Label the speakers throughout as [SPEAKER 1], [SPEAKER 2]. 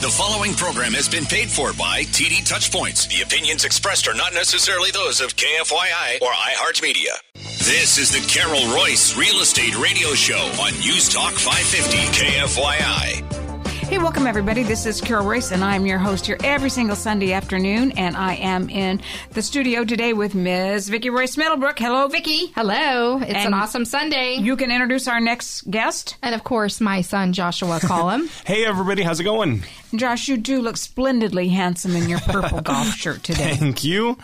[SPEAKER 1] The following program has been paid for by TD Touchpoints. The opinions expressed are not necessarily those of KFYI or iHeartMedia. This is the Carol Royse Real Estate Radio Show on News Talk 550 KFYI.
[SPEAKER 2] Hey, welcome everybody. This is Carol Royse, and I'm your host here every single Sunday afternoon. And I am in the studio today with Ms. Vicki Royse Middlebrook. Hello, Vicki.
[SPEAKER 3] Hello. It's
[SPEAKER 2] And
[SPEAKER 3] an awesome Sunday.
[SPEAKER 2] You can introduce our next guest.
[SPEAKER 3] and of course, my son Joshua Collum.
[SPEAKER 4] Hey everybody, how's it going?
[SPEAKER 2] Josh, you do look splendidly handsome in your purple golf shirt today.
[SPEAKER 4] Thank you.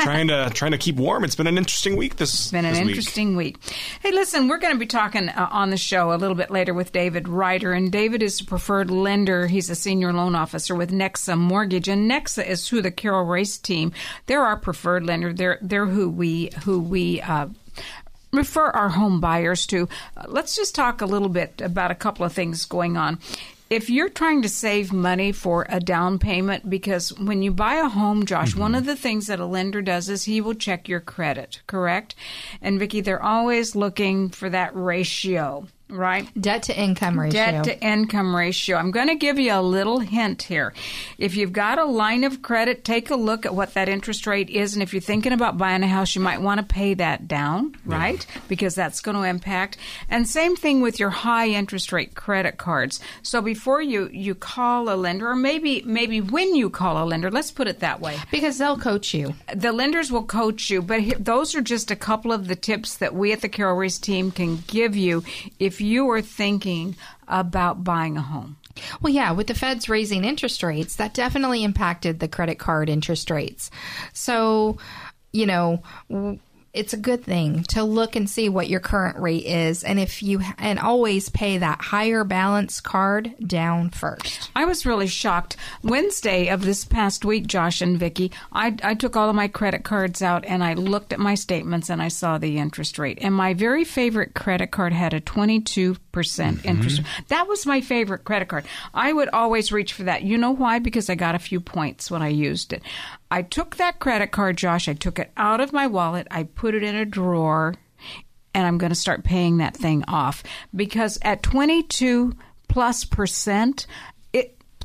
[SPEAKER 4] trying to trying to keep warm. It's been an interesting week this
[SPEAKER 2] It's been an
[SPEAKER 4] this week.
[SPEAKER 2] interesting week. Hey, listen, we're going to be talking uh, on the show a little bit later with David Rider, and David is a preferred lender. He's a senior loan officer with Nexa Mortgage, and Nexa is who the Carol Royse team. They're our preferred lender. They're they're who we who we. Uh, refer our home buyers to. Uh, let's just talk a little bit about a couple of things going on. If you're trying to save money for a down payment, because when you buy a home, Josh, one of the things that a lender does is he will check your credit, correct? And Vicki, they're always looking for that ratio, right?
[SPEAKER 3] Debt to income ratio.
[SPEAKER 2] Debt to income ratio. I'm going to give you a little hint here. If you've got a line of credit, take a look at what that interest rate is. And if you're thinking about buying a house, you might want to pay that down, right? Because that's going to impact. And same thing with your high interest rate credit cards. So before you, you call a lender, or maybe, maybe when you call a lender, let's put it that way
[SPEAKER 3] because they'll coach you.
[SPEAKER 2] the lenders will coach you, but here, those are just a couple of the tips that we at the Carol Royse team can give you if you are thinking about buying a home.
[SPEAKER 3] Well, yeah, with the feds raising interest rates, that definitely impacted the credit card interest rates. So, you know, it's a good thing to look and see what your current rate is, and if you and always pay that higher balance card down first.
[SPEAKER 2] I was really shocked. Wednesday of this past week, Josh and Vicky, I, I took all of my credit cards out and I looked at my statements and I saw the interest rate. And my very favorite credit card had a 22% percent mm-hmm. interest. That was my favorite credit card. I would always reach for that. You know why? Because I got a few points when I used it. I took that credit card, Josh, I took it out of my wallet, I put it in a drawer, and I'm going to start paying that thing off because at 22 plus percent,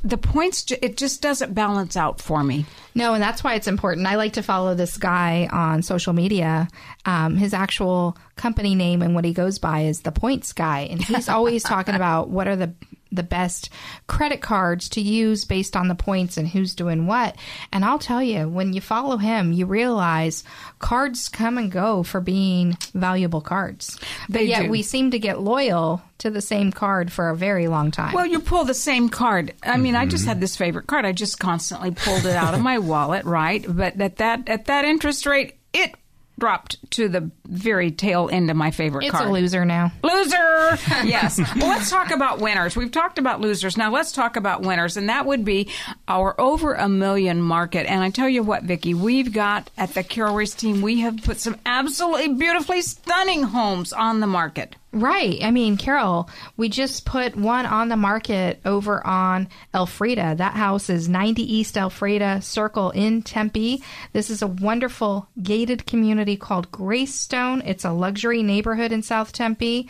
[SPEAKER 2] the points it just doesn't balance out for me.
[SPEAKER 3] No, and that's why it's important. I like to follow this guy on social media. Um, his actual company name and what he goes by is the Points Guy, and he's always talking about what are the the best credit cards to use based on the points and who's doing what. And I'll tell you, when you follow him, you realize cards come and go for being valuable cards. But
[SPEAKER 2] They
[SPEAKER 3] yet
[SPEAKER 2] do.
[SPEAKER 3] we seem to get loyal to the same card for a very long time.
[SPEAKER 2] Well, you pull the same card. I mean, I just had this favorite card. I just constantly pulled it out of my wallet, right? But at that at that interest rate, it dropped to the very tail end of my favorite
[SPEAKER 3] it's
[SPEAKER 2] card.
[SPEAKER 3] a loser now.
[SPEAKER 2] Loser. Yes. well, let's talk about winners. We've talked about losers. Now let's talk about winners, and that would be our over a million market. And I tell you what, Vicki, we've got at the Carol Royse team, we have put some absolutely beautifully stunning homes on the market.
[SPEAKER 3] Right. I mean, Carol, we just put one on the market over on Elfrida. That house is 90 East Elfrida Circle in Tempe. This is a wonderful gated community called Greystone. It's a luxury neighborhood in South Tempe.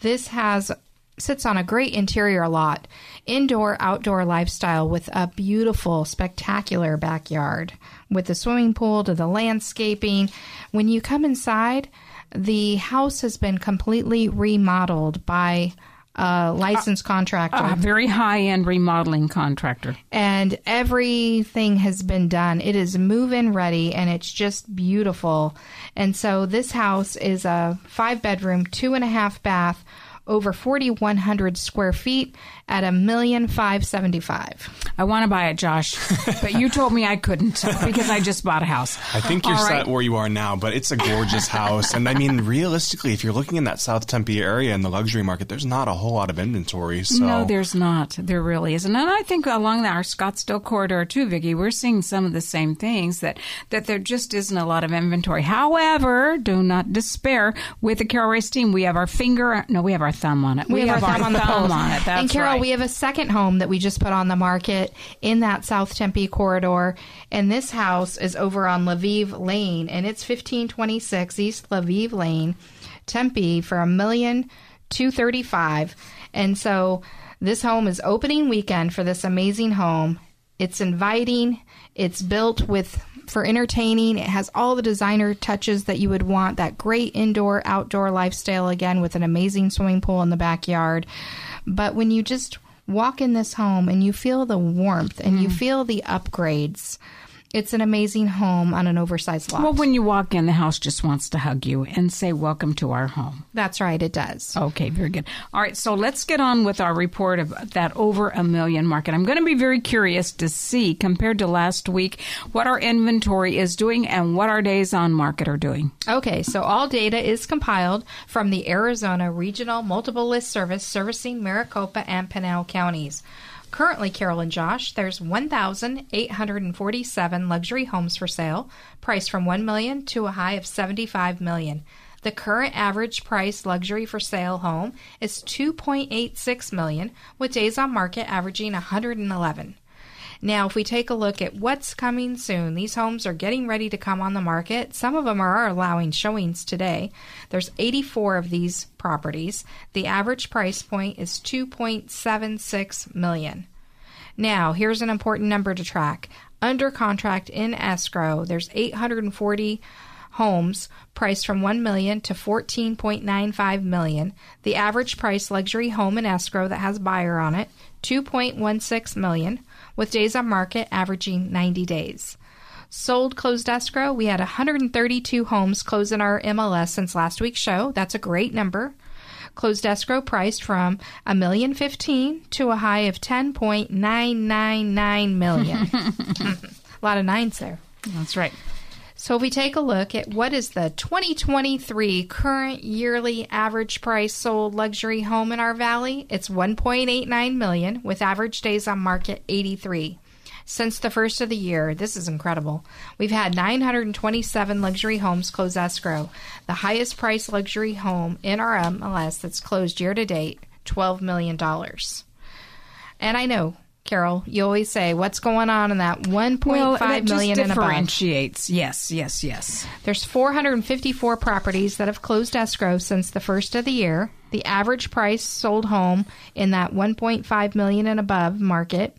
[SPEAKER 3] This has sits on a great interior lot, indoor outdoor lifestyle with a beautiful, spectacular backyard with the swimming pool to the landscaping. When you come inside, the house has been completely remodeled by a licensed contractor
[SPEAKER 2] A very high end remodeling contractor.
[SPEAKER 3] and everything has been done. It is move in ready and it's just beautiful. And so this house is a five bedroom, two and a half bath, over 4,100 square feet at a million five seventy five.
[SPEAKER 2] I want to buy it, Josh, but you told me I couldn't because I just bought a house.
[SPEAKER 4] I think you're
[SPEAKER 2] All right.
[SPEAKER 4] set where you are now, but it's a gorgeous house. And I mean, realistically, if you're looking in that South Tempe area in the luxury market, there's not a whole lot of inventory. So
[SPEAKER 2] No, there's not. There really isn't. And I think along our Scottsdale corridor too, Vicki, we're seeing some of the same things that that there just isn't a lot of inventory. However, do not despair. With the Carol Royse team, we have our finger. No, we have our thumb on it.
[SPEAKER 3] We, have, our thumb on the pulse.
[SPEAKER 2] on it. That's
[SPEAKER 3] and Carol,
[SPEAKER 2] right.
[SPEAKER 3] we have a second home that we just put on the market in that South Tempe corridor, and this house is over on Lviv Lane, and it's fifteen twenty six East Lviv Lane, Tempe, for a million two thirty five. And so This home is opening weekend for this amazing home. It's inviting. It's built with for entertaining. It has all the designer touches that you would want. That great indoor outdoor lifestyle again with an amazing swimming pool in the backyard. But when you just walk in this home and you feel the warmth and you mm. feel the upgrades, it's an amazing home on an oversized lot.
[SPEAKER 2] Well, when you walk in, the house just wants to hug you and say, Welcome to our home.
[SPEAKER 3] That's right, it does.
[SPEAKER 2] Okay, very good. All right, so let's get on with our report of that over a million market. I'm going to be very curious to see, compared to last week, what our inventory is doing and what our days on market are doing.
[SPEAKER 3] Okay, so all data is compiled from the Arizona Regional Multiple List Service servicing Maricopa and Pinal counties. Currently, Carol and Josh, there's 1,847 luxury homes for sale, priced from 1 million to a high of 75 million. The current average price luxury for sale home is 2.86 million, with days on market averaging 111. Now, if we take a look at what's coming soon, these homes are getting ready to come on the market. Some of them are allowing showings today. There's 84 of these properties. The average price point is 2.76 million. Now, here's an important number to track. Under contract in escrow, there's 840 homes priced from 1 million to 14.95 million. The average price luxury home in escrow that has buyer on it, 2.16 million with days on market averaging 90 days. Sold closed escrow, we had 132 homes close in our MLS since last week's show. That's a great number. Closed escrow priced from a million fifteen to a high of 10.999 million. a lot of nines there.
[SPEAKER 2] That's right.
[SPEAKER 3] So if we take a look at what is the 2023 current yearly average price sold luxury home in our valley, it's 1.89 million with average days on market 83. Since the first of the year, this is incredible. We've had 927 luxury homes close escrow, the highest price luxury home in our MLS that's closed year to date, $12 million. And I know Carol, you always say what's going on in that 1.5
[SPEAKER 2] well, that
[SPEAKER 3] million
[SPEAKER 2] just
[SPEAKER 3] and above.
[SPEAKER 2] differentiates. Yes, yes, yes.
[SPEAKER 3] There's 454 properties that have closed escrow since the first of the year. The average price sold home in that 1.5 million and above market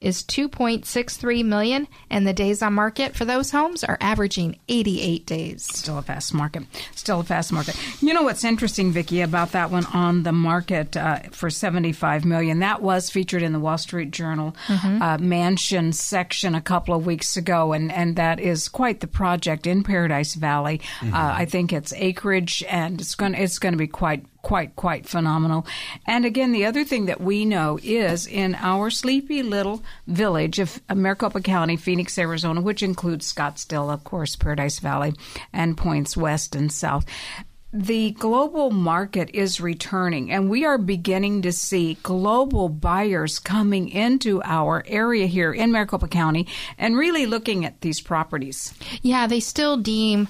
[SPEAKER 3] is 2.63 million and the days on market for those homes are averaging 88 days.
[SPEAKER 2] Still a fast market. Still a fast market. You know what's interesting, Vicki, about that one on the market uh, for 75 million? That was featured in the Wall Street Journal uh, mansion section a couple of weeks ago, and, and that is quite the project in Paradise Valley. Uh, I think it's acreage, and it's going it's going to be quite quite, quite phenomenal. And again, the other thing that we know is in our sleepy little village of Maricopa County, Phoenix, Arizona, which includes Scottsdale, of course, Paradise Valley, and points west and south. The global market is returning, and we are beginning to see global buyers coming into our area here in Maricopa County and really looking at these properties.
[SPEAKER 3] Yeah, they still deem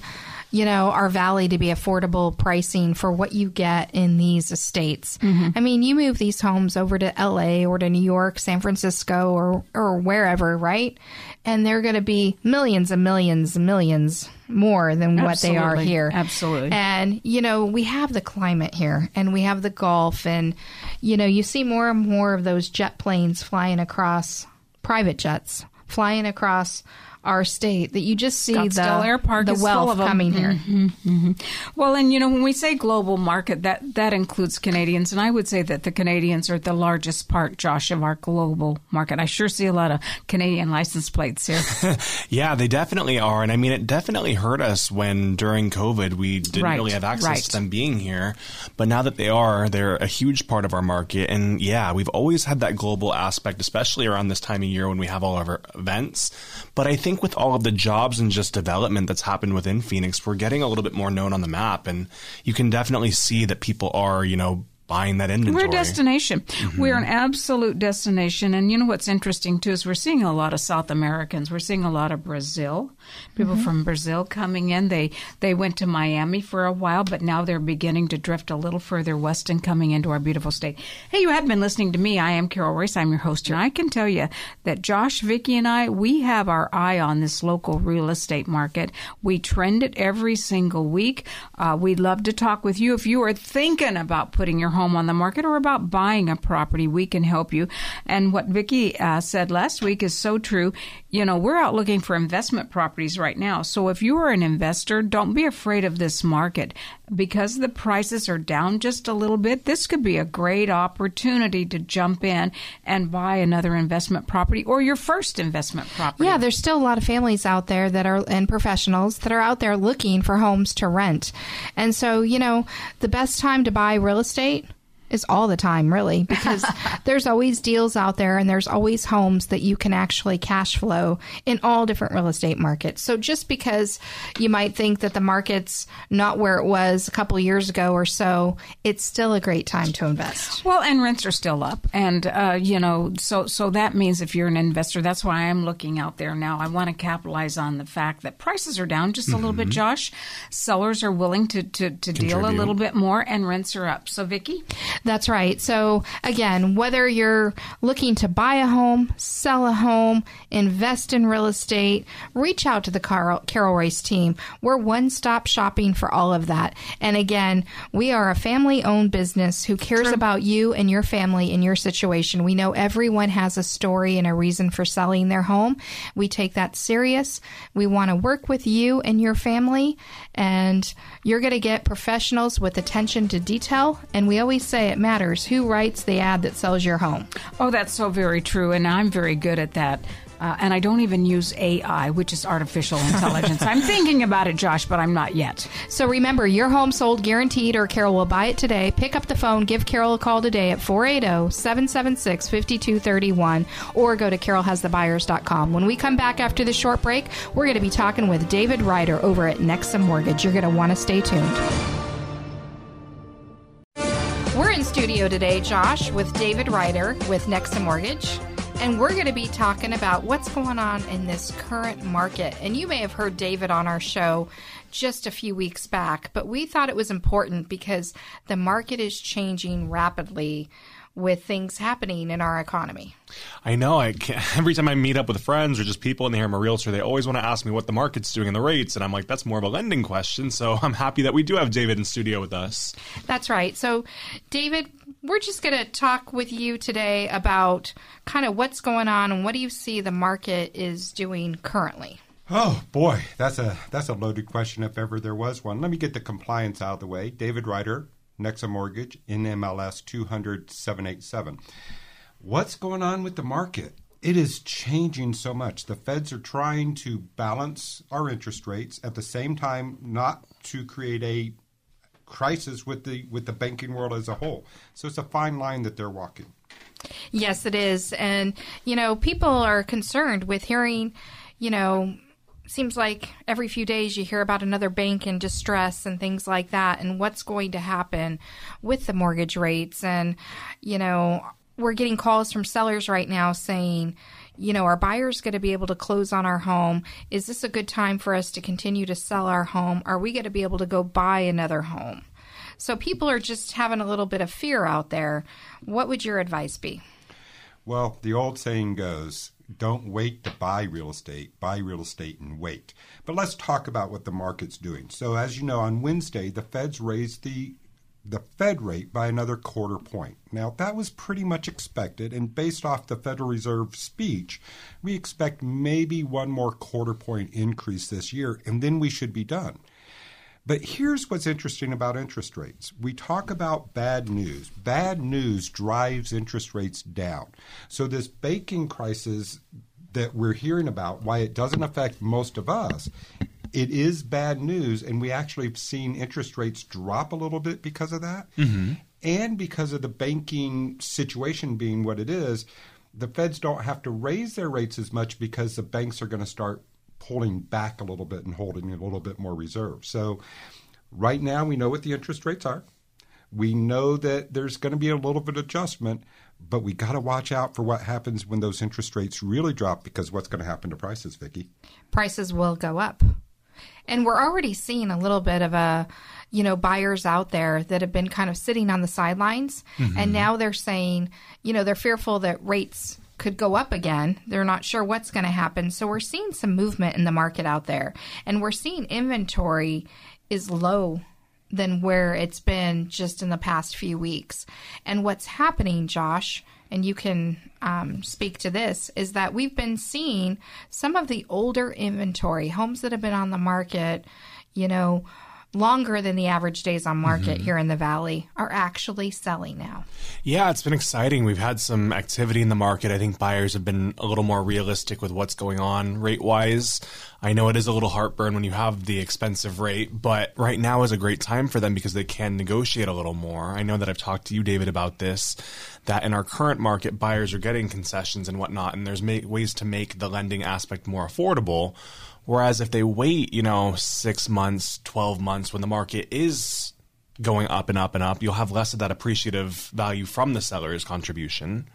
[SPEAKER 3] you know, our valley to be affordable pricing for what you get in these estates. Mm-hmm. I mean, you move these homes over to LA or to New York, San Francisco, or, or wherever, right? And they're going to be millions and millions and millions more than what they are here.
[SPEAKER 2] Absolutely.
[SPEAKER 3] And, you know, we have the climate here and we have the Gulf, and, you know, you see more and more of those jet planes flying across, private jets flying across our state that you just see
[SPEAKER 2] Scottsdale
[SPEAKER 3] the,
[SPEAKER 2] Air Park
[SPEAKER 3] the
[SPEAKER 2] is full
[SPEAKER 3] wealth
[SPEAKER 2] of 'em.
[SPEAKER 3] coming here. Mm-hmm, mm-hmm, mm-hmm.
[SPEAKER 2] Well, and you know, when we say global market, that that includes Canadians, and I would say that the Canadians are the largest part, Josh, of our global market. I sure see a lot of Canadian license plates here.
[SPEAKER 4] Yeah, they definitely are. And I mean, it definitely hurt us when during COVID we didn't
[SPEAKER 2] Right,
[SPEAKER 4] really have access
[SPEAKER 2] right.
[SPEAKER 4] to them being here. But now that they are, they're a huge part of our market. And yeah, we've always had that global aspect, especially around this time of year when we have all of our events. But I think with all of the jobs and just development that's happened within Phoenix, we're getting a little bit more known on the map. And you can definitely see that people are, you know, buying that inventory.
[SPEAKER 2] We're a destination. We're an absolute destination. And you know what's interesting too is we're seeing a lot of South Americans. We're seeing a lot of Brazil. People from Brazil coming in. They they went to Miami for a while, but now they're beginning to drift a little further west and coming into our beautiful state. Hey, you have been listening to me. I am Carol Royse. I'm your host here. I can tell you that Josh, Vicky, and I, we have our eye on this local real estate market. We trend it every single week. Uh, we'd love to talk with you if you are thinking about putting your home on the market or about buying a property, we can help you. And what Vicki uh, said last week is so true. You know, we're out looking for investment properties right now. So if you are an investor, don't be afraid of this market because the prices are down just a little bit. This could be a great opportunity to jump in and buy another investment property or your first investment property.
[SPEAKER 3] Yeah, there's still a lot of families out there that are and professionals that are out there looking for homes to rent. And so, you know, the best time to buy real estate is all the time, really, because there's always deals out there and there's always homes that you can actually cash flow in all different real estate markets. So just because you might think that the market's not where it was a couple years ago or so, it's still a great time to invest.
[SPEAKER 2] Well, and rents are still up, and uh, you know, so so that means if you're an investor, that's why I'm looking out there now. I want to capitalize on the fact that prices are down just a mm-hmm. little bit. Mm-hmm. Josh, sellers are willing to to, to deal a little bit more, and rents are up. So, Vicki.
[SPEAKER 3] That's right. So, again, whether you're looking to buy a home, sell a home, invest in real estate, reach out to the Carol, Carol team. We're one stop shopping for all of that. And again, we are a family owned business who cares True. about you and your family and your situation. We know everyone has a story and a reason for selling their home. We take that serious. We want to work with you and your family, and you're going to get professionals with attention to detail. And we always say it matters who writes the ad that sells your home.
[SPEAKER 2] Oh, that's so very true. And I'm very good at that. Uh, and I don't even use AI, which is artificial intelligence. I'm thinking about it, Josh, but I'm not yet.
[SPEAKER 3] So remember, your home sold guaranteed, or Carol will buy it today. Pick up the phone, give Carol a call today at 480 776 5231, or go to carolhasthebuyers.com. When we come back after the short break, we're going to be talking with David Rider over at Nexa Mortgage. You're going to want to stay tuned. Studio today, Josh, with David Rider with Nexa Mortgage. And we're going to be talking about what's going on in this current market. And you may have heard David on our show just a few weeks back, but we thought it was important because the market is changing rapidly with things happening in our economy.
[SPEAKER 4] I know. I every time I meet up with friends or just people and they hear I'm a realtor, they always want to ask me what the market's doing and the rates, and I'm like, that's more of a lending question. So I'm happy that we do have David in studio with us.
[SPEAKER 3] That's right. So, David, we're just going to talk with you today about kind of what's going on and what do you see the market is doing currently.
[SPEAKER 5] Oh boy, that's a that's a loaded question if ever there was one. Let me get the compliance out of the way. David Rider, Nexa Mortgage, NMLS 200-787. What's going on with the market? It is changing so much. The feds are trying to balance our interest rates at the same time not to create a crisis with the with the banking world as a whole. So it's a fine line that they're walking.
[SPEAKER 3] Yes, it is. And you know, people are concerned with hearing, you know, seems like every few days you hear about another bank in distress and things like that and what's going to happen with the mortgage rates? And you know we're getting calls from sellers right now saying you know our buyers going to be able to close on our home? Is this a good time for us to continue to sell our home? Are we going to be able to go buy another home? So people are just having a little bit of fear out there. What would your advice be?
[SPEAKER 5] Well the old saying goes don't wait to buy real estate, buy real estate and wait. But let's talk about what the market's doing. So as you know, on Wednesday, the Feds raised the the Fed rate by another quarter point. Now, that was pretty much expected, and based off the Federal Reserve speech, we expect maybe one more quarter point increase this year, and then we should be done. But here's what's interesting about interest rates. We talk about bad news. Bad news drives interest rates down. So, this banking crisis that we're hearing about, why it doesn't affect most of us, it is bad news. And we actually have seen interest rates drop a little bit because of that. Mm-hmm. And because of the banking situation being what it is, the feds don't have to raise their rates as much because the banks are going to start pulling back a little bit and holding a little bit more reserve. So right now we know what the interest rates are. We know that there's going to be a little bit of adjustment, but we got to watch out for what happens when those interest rates really drop because what's going to happen to prices, Vicki?
[SPEAKER 3] Prices will go up. And we're already seeing a little bit of a, you know, buyers out there that have been kind of sitting on the sidelines. Mm-hmm. And now they're saying, you know, they're fearful that rates could go up again. They're not sure what's going to happen. So we're seeing some movement in the market out there. And we're seeing inventory is low than where it's been just in the past few weeks. And what's happening, Josh, and you can um, speak to this, is that we've been seeing some of the older inventory, homes that have been on the market, you know, longer than the average days on market mm-hmm. here in the valley are actually selling now.
[SPEAKER 4] Yeah, it's been exciting. We've had some activity in the market. I think buyers have been a little more realistic with what's going on rate wise. I know it is a little heartburn when you have the expensive rate, but right now is a great time for them because they can negotiate a little more. I know that I've talked to you, David, about this, that in our current market, buyers are getting concessions and whatnot, and there's ma- ways to make the lending aspect more affordable Whereas if they wait, you know, six months, 12 months when the market is going up and up and up, you'll have less of that appreciative value from the seller's contribution.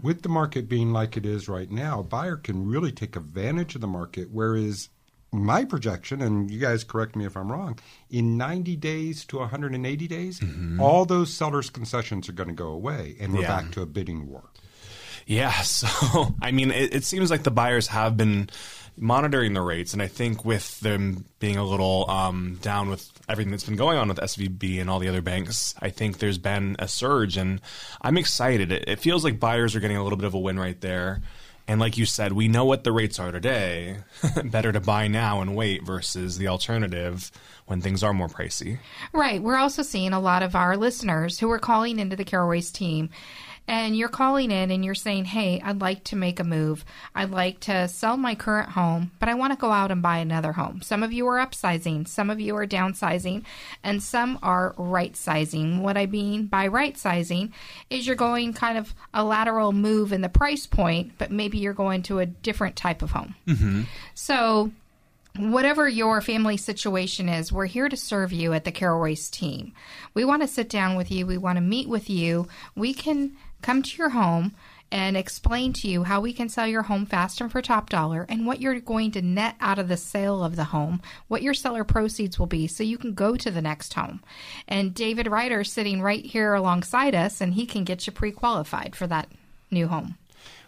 [SPEAKER 5] With the market being like it is right now, a buyer can really take advantage of the market, whereas my projection, and you guys correct me if I'm wrong, in 90 days to 180 days, mm-hmm. all those sellers' concessions are going to go away, and we're yeah. back to a bidding war.
[SPEAKER 4] Yeah, so I mean, it, it seems like the buyers have been monitoring the rates, and I think with them being a little um, down with everything that's been going on with SVB and all the other banks, I think there's been a surge, and I'm excited. It, it feels like buyers are getting a little bit of a win right there. And like you said, we know what the rates are today. Better to buy now and wait versus the alternative when things are more pricey.
[SPEAKER 3] Right. We're also seeing a lot of our listeners who are calling into the Carol Royse team and you're calling in and you're saying, Hey, I'd like to make a move. I'd like to sell my current home, but I want to go out and buy another home. Some of you are upsizing, some of you are downsizing, and some are right sizing. What I mean by right sizing is you're going kind of a lateral move in the price point, but maybe you're going to a different type of home. Mm-hmm. So, whatever your family situation is, we're here to serve you at the Carol Royse team. We want to sit down with you. We want to meet with you. We can come to your home and explain to you how we can sell your home fast and for top dollar and what you're going to net out of the sale of the home, what your seller proceeds will be so you can go to the next home. And David Rider sitting right here alongside us and he can get you pre-qualified for that new home.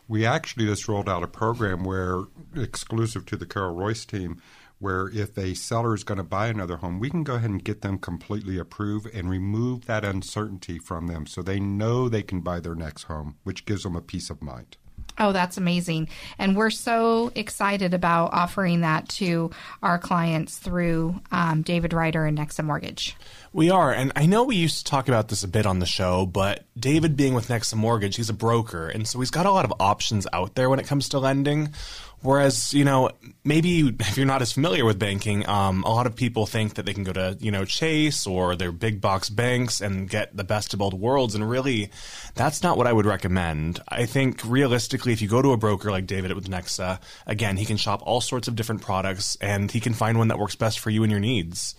[SPEAKER 5] We actually just rolled out a program where exclusive to the Carol Royse team where if a seller is going to buy another home, we can go ahead and get them completely approved and remove that uncertainty from them so they know they can buy their next home, which gives them a peace of mind.
[SPEAKER 3] Oh, that's amazing. And we're so excited about offering that to our clients through um, David Rider and Nexa Mortgage.
[SPEAKER 4] We are. And I know we used to talk about this a bit on the show, but David being with Nexa Mortgage, he's a broker. And so he's got a lot of options out there when it comes to lending. Whereas, you know, maybe if you're not as familiar with banking, um, a lot of people think that they can go to, you know, Chase or their big box banks and get the best of both worlds. And really, that's not what I would recommend. I think realistically, if you go to a broker like David with Nexa, again, he can shop all sorts of different products and he can find one that works best for you and your needs.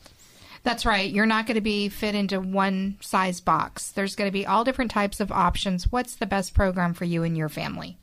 [SPEAKER 3] That's right. You're not going to be fit into one size box. There's going to be all different types of options. What's the best program for you and your family?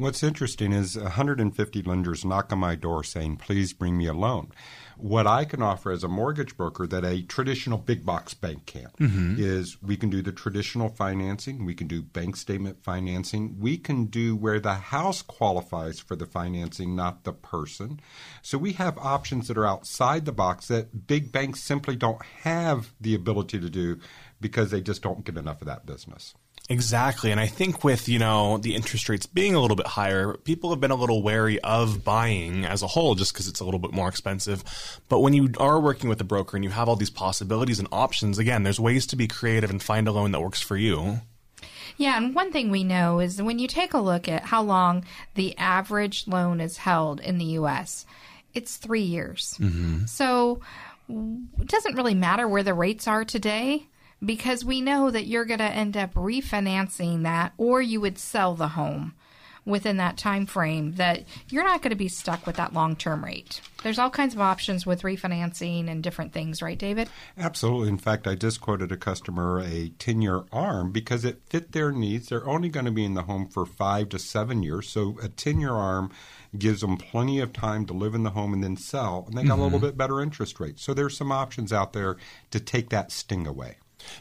[SPEAKER 5] What's interesting is 150 lenders knock on my door saying, please bring me a loan. What I can offer as a mortgage broker that a traditional big box bank can't mm-hmm. is we can do the traditional financing, we can do bank statement financing, we can do where the house qualifies for the financing, not the person. So we have options that are outside the box that big banks simply don't have the ability to do because they just don't get enough of that business.
[SPEAKER 4] Exactly. And I think with, you know, the interest rates being a little bit higher, people have been a little wary of buying as a whole just because it's a little bit more expensive. But when you are working with a broker and you have all these possibilities and options, again, there's ways to be creative and find a loan that works for you.
[SPEAKER 3] Yeah, and one thing we know is when you take a look at how long the average loan is held in the U.S., it's three years. Mm-hmm. So it doesn't really matter where the rates are today because we know that you're going to end up refinancing that or you would sell the home within that time frame that you're not going to be stuck with that long-term rate. There's all kinds of options with refinancing and different things, right David?
[SPEAKER 5] Absolutely. In fact, I just quoted a customer a 10-year arm because it fit their needs. They're only going to be in the home for 5 to 7 years, so a 10-year arm gives them plenty of time to live in the home and then sell, and they got mm-hmm. a little bit better interest rate. So there's some options out there to take that sting away.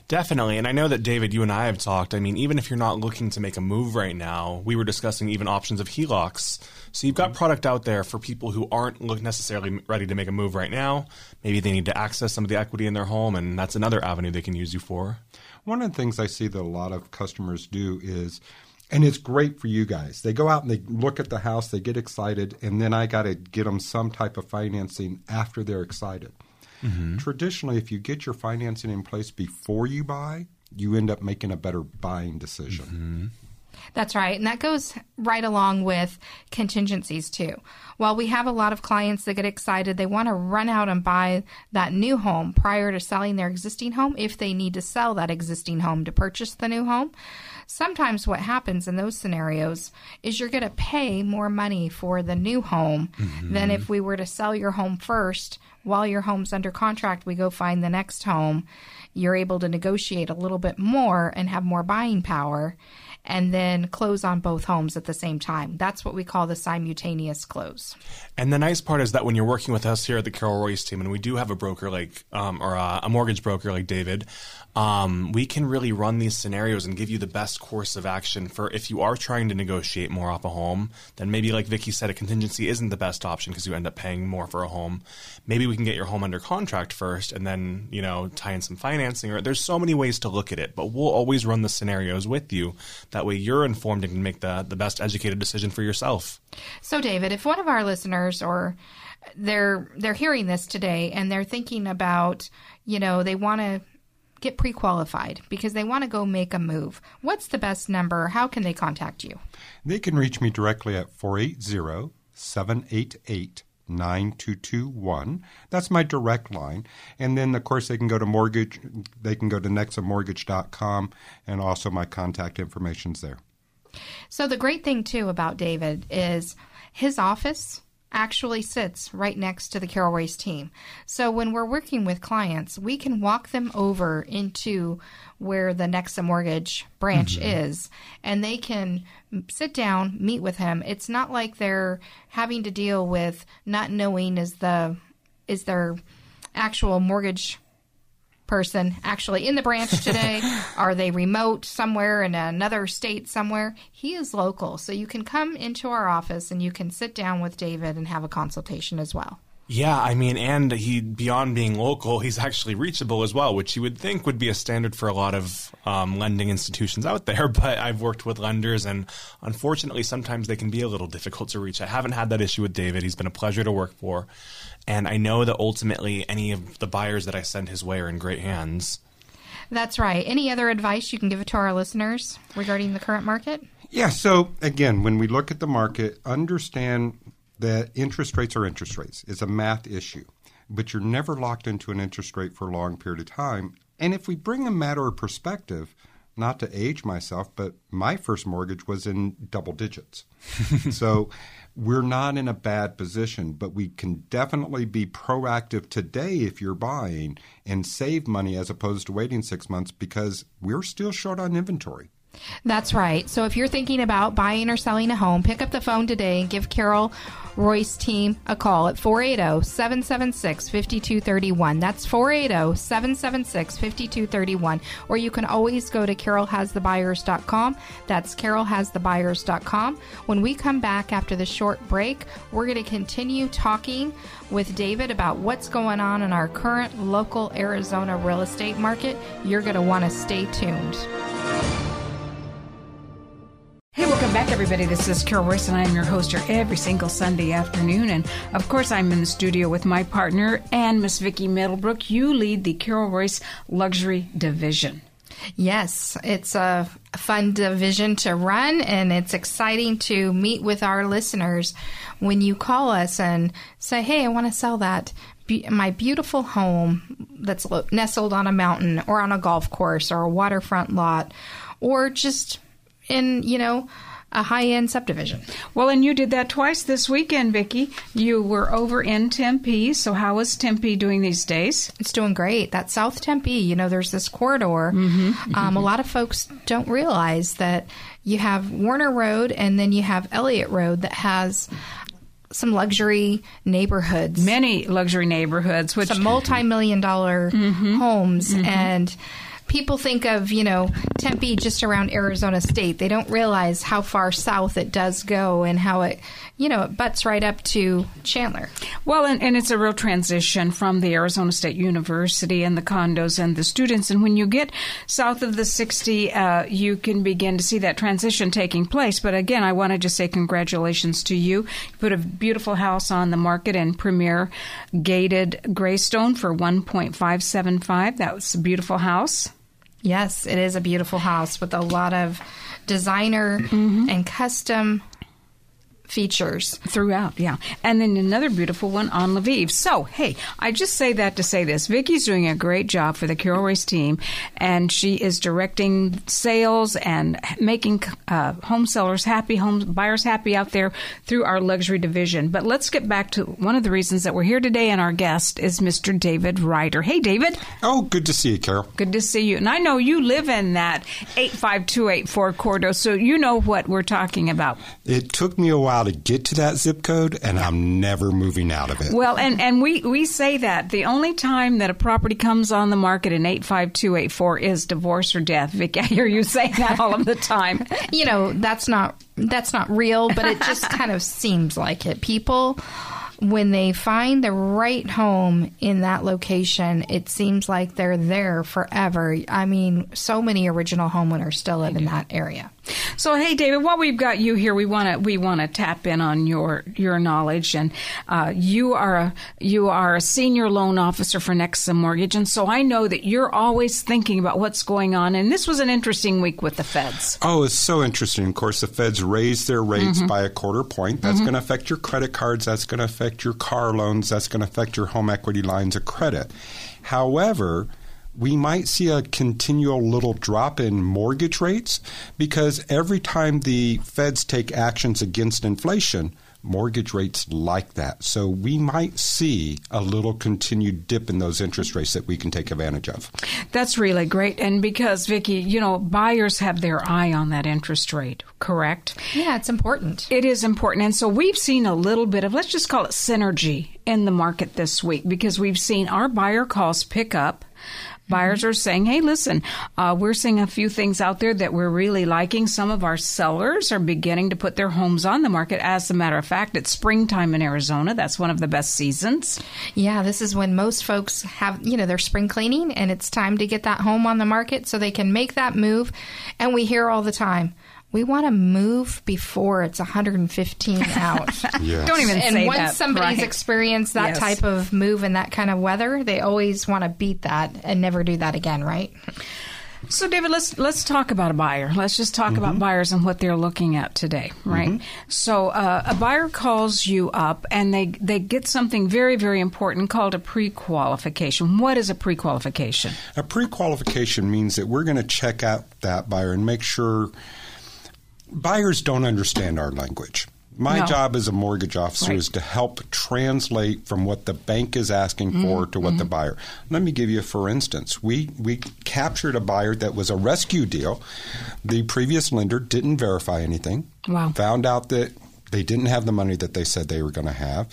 [SPEAKER 4] Definitely. And I know that, David, you and I have talked. I mean, even if you're not looking to make a move right now, we were discussing even options of HELOCs. So you've got product out there for people who aren't necessarily ready to make a move right now. Maybe they need to access some of the equity in their home, and that's another avenue they can use you for.
[SPEAKER 5] One of the things I see that a lot of customers do is and it's great for you guys. They go out and they look at the house, they get excited, and then I got to get them some type of financing after they're excited. Mm-hmm. Traditionally, if you get your financing in place before you buy, you end up making a better buying decision.
[SPEAKER 3] Mm-hmm. That's right. And that goes right along with contingencies too. While we have a lot of clients that get excited, they want to run out and buy that new home prior to selling their existing home if they need to sell that existing home to purchase the new home. Sometimes what happens in those scenarios is you're going to pay more money for the new home mm-hmm. than if we were to sell your home first while your home's under contract, we go find the next home. You're able to negotiate a little bit more and have more buying power and then close on both homes at the same time. That's what we call the simultaneous close.
[SPEAKER 4] And the nice part is that when you're working with us here at the Carol Royse team, and we do have a broker like, um, or a, a, mortgage broker like David, um, we can really run these scenarios and give you the best course of action for if you are trying to negotiate more off a home, then maybe like Vicky said, a contingency isn't the best option because you end up paying more for a home. Maybe we can get your home under contract first and then, you know, tie in some financing or there's so many ways to look at it, but we'll always run the scenarios with you. That way you're informed and can make the, the best educated decision for yourself.
[SPEAKER 3] So David, if one of our listeners or they're they're hearing this today and they're thinking about, you know, they want to get pre qualified because they want to go make a move. What's the best number? How can they contact you?
[SPEAKER 5] They can reach me directly at 480 788 9221. That's my direct line. And then, of course, they can go to mortgage, they can go to nexamortgage.com, and also my contact information's there.
[SPEAKER 3] So, the great thing, too, about David is his office actually sits right next to the Carol Royse team. So when we're working with clients, we can walk them over into where the Nexa Mortgage branch mm-hmm. is, and they can sit down, meet with him. It's not like they're having to deal with not knowing is the is their actual mortgage person actually in the branch today? Are they remote somewhere in another state somewhere? He is local. So you can come into our office and you can sit down with David and have a consultation as well.
[SPEAKER 4] Yeah, I mean, and he beyond being local, he's actually reachable as well, which you would think would be a standard for a lot of um, lending institutions out there. But I've worked with lenders, and unfortunately, sometimes they can be a little difficult to reach. I haven't had that issue with David. He's been a pleasure to work for, and I know that ultimately, any of the buyers that I send his way are in great hands.
[SPEAKER 3] That's right. Any other advice you can give to our listeners regarding the current market?
[SPEAKER 5] Yeah. So again, when we look at the market, understand that interest rates are interest rates. It's a math issue, but you're never locked into an interest rate for a long period of time. And if we bring a matter of perspective, not to age myself, but my first mortgage was in double digits. so we're not in a bad position, but we can definitely be proactive today if you're buying and save money as opposed to waiting six months because we're still short on inventory.
[SPEAKER 3] That's right. So if you're thinking about buying or selling a home, pick up the phone today and give Carol Royse team a call at 480 776 5231. That's 480 776 5231. Or you can always go to carolhasthebuyers.com. That's carolhasthebuyers.com. When we come back after the short break, we're going to continue talking with David about what's going on in our current local Arizona real estate market. You're going to want to stay tuned.
[SPEAKER 2] Welcome back, everybody. This is Carol Royse, and I'm your host here every single Sunday afternoon. And of course, I'm in the studio with my partner and Miss Vicki Middlebrook. You lead the Carol Royse Luxury Division.
[SPEAKER 3] Yes, it's a fun division to run, and it's exciting to meet with our listeners when you call us and say, Hey, I want to sell that. My beautiful home that's nestled on a mountain or on a golf course or a waterfront lot, or just in, you know, a high end subdivision.
[SPEAKER 2] Well, and you did that twice this weekend, Vicki. You were over in Tempe. So, how is Tempe doing these days?
[SPEAKER 3] It's doing great. That South Tempe, you know, there's this corridor. Mm-hmm. Um, a lot of folks don't realize that you have Warner Road and then you have Elliott Road that has some luxury neighborhoods.
[SPEAKER 2] Many luxury neighborhoods, which
[SPEAKER 3] some multi million dollar mm-hmm. homes. Mm-hmm. And people think of, you know, Tempe just around Arizona State. They don't realize how far south it does go and how it, you know, it butts right up to Chandler.
[SPEAKER 2] Well, and, and it's a real transition from the Arizona State University and the condos and the students. And when you get south of the 60, uh, you can begin to see that transition taking place. But again, I want to just say congratulations to you. You put a beautiful house on the market in Premier Gated Greystone for 1.575. That was a beautiful house.
[SPEAKER 3] Yes, it is a beautiful house with a lot of designer mm-hmm. and custom features.
[SPEAKER 2] throughout, yeah. And then another beautiful one on Lviv. So, hey, I just say that to say this. Vicky's doing a great job for the Carol Royse team, and she is directing sales and making uh, home sellers happy, home buyers happy out there through our luxury division. But let's get back to one of the reasons that we're here today, and our guest is Mr. David Rider. Hey, David.
[SPEAKER 5] Oh, good to see you, Carol.
[SPEAKER 2] Good to see you. And I know you live in that 85284 corridor, so you know what we're talking about.
[SPEAKER 5] It took me a while to get to that zip code, and I'm never moving out of it.
[SPEAKER 2] Well, and, and we, we say that the only time that a property comes on the market in 85284 is divorce or death. Vic, I hear you say that all of the time.
[SPEAKER 3] You know, that's not that's not real, but it just kind of seems like it. People when they find the right home in that location, it seems like they're there forever. I mean, so many original homeowners still live in that area.
[SPEAKER 2] So, hey, David, while we've got you here, we want to we want to tap in on your your knowledge, and uh, you are a you are a senior loan officer for Nexa Mortgage, and so I know that you're always thinking about what's going on. And this was an interesting week with the feds.
[SPEAKER 5] Oh, it's so interesting. Of course, the feds raised their rates by a quarter point. That's going to affect your credit cards. That's going to affect your car loans. That's going to affect your home equity lines of credit. However, we might see a continual little drop in mortgage rates because every time the feds take actions against inflation, mortgage rates like that. So we might see a little continued dip in those interest rates that we can take advantage of.
[SPEAKER 2] That's really great, and because Vicky, you know, buyers have their eye on that interest rate, correct?
[SPEAKER 3] Yeah, it's important.
[SPEAKER 2] It is important. And so we've seen a little bit of, let's just call it synergy in the market this week because we've seen our buyer calls pick up. Buyers are saying, hey, listen, uh, we're seeing a few things out there that we're really liking. Some of our sellers are beginning to put their homes on the market. As a matter of fact, it's springtime in Arizona. That's one of the best seasons.
[SPEAKER 3] Yeah, this is when most folks have, you know, their spring cleaning and it's time to get that home on the market so they can make that move. And we hear all the time, we want to move before it's 115 out.
[SPEAKER 5] Yes.
[SPEAKER 2] Don't even
[SPEAKER 3] and
[SPEAKER 2] say
[SPEAKER 3] once
[SPEAKER 2] that.
[SPEAKER 3] somebody's
[SPEAKER 2] Right.
[SPEAKER 3] experienced that
[SPEAKER 2] Yes.
[SPEAKER 3] type of move in that kind of weather, they always want to beat that and never do that again, right?
[SPEAKER 2] So, David, let's let's talk about a buyer. Let's just talk about buyers and what they're looking at today, right? So, uh, a buyer calls you up and they they get something very very important called a pre-qualification. What is a pre-qualification?
[SPEAKER 5] A pre qualification means that we're going to check out that buyer and make sure buyers don't understand our language. My
[SPEAKER 2] No.
[SPEAKER 5] job as a mortgage officer
[SPEAKER 2] Right.
[SPEAKER 5] is to help translate from what the bank is asking for
[SPEAKER 2] Mm-hmm.
[SPEAKER 5] to what the buyer. Let me give you, for instance, we we captured a buyer that was a rescue deal. The previous lender didn't verify anything.
[SPEAKER 2] Wow.
[SPEAKER 5] Found out that they didn't have the money that they said they were going to have.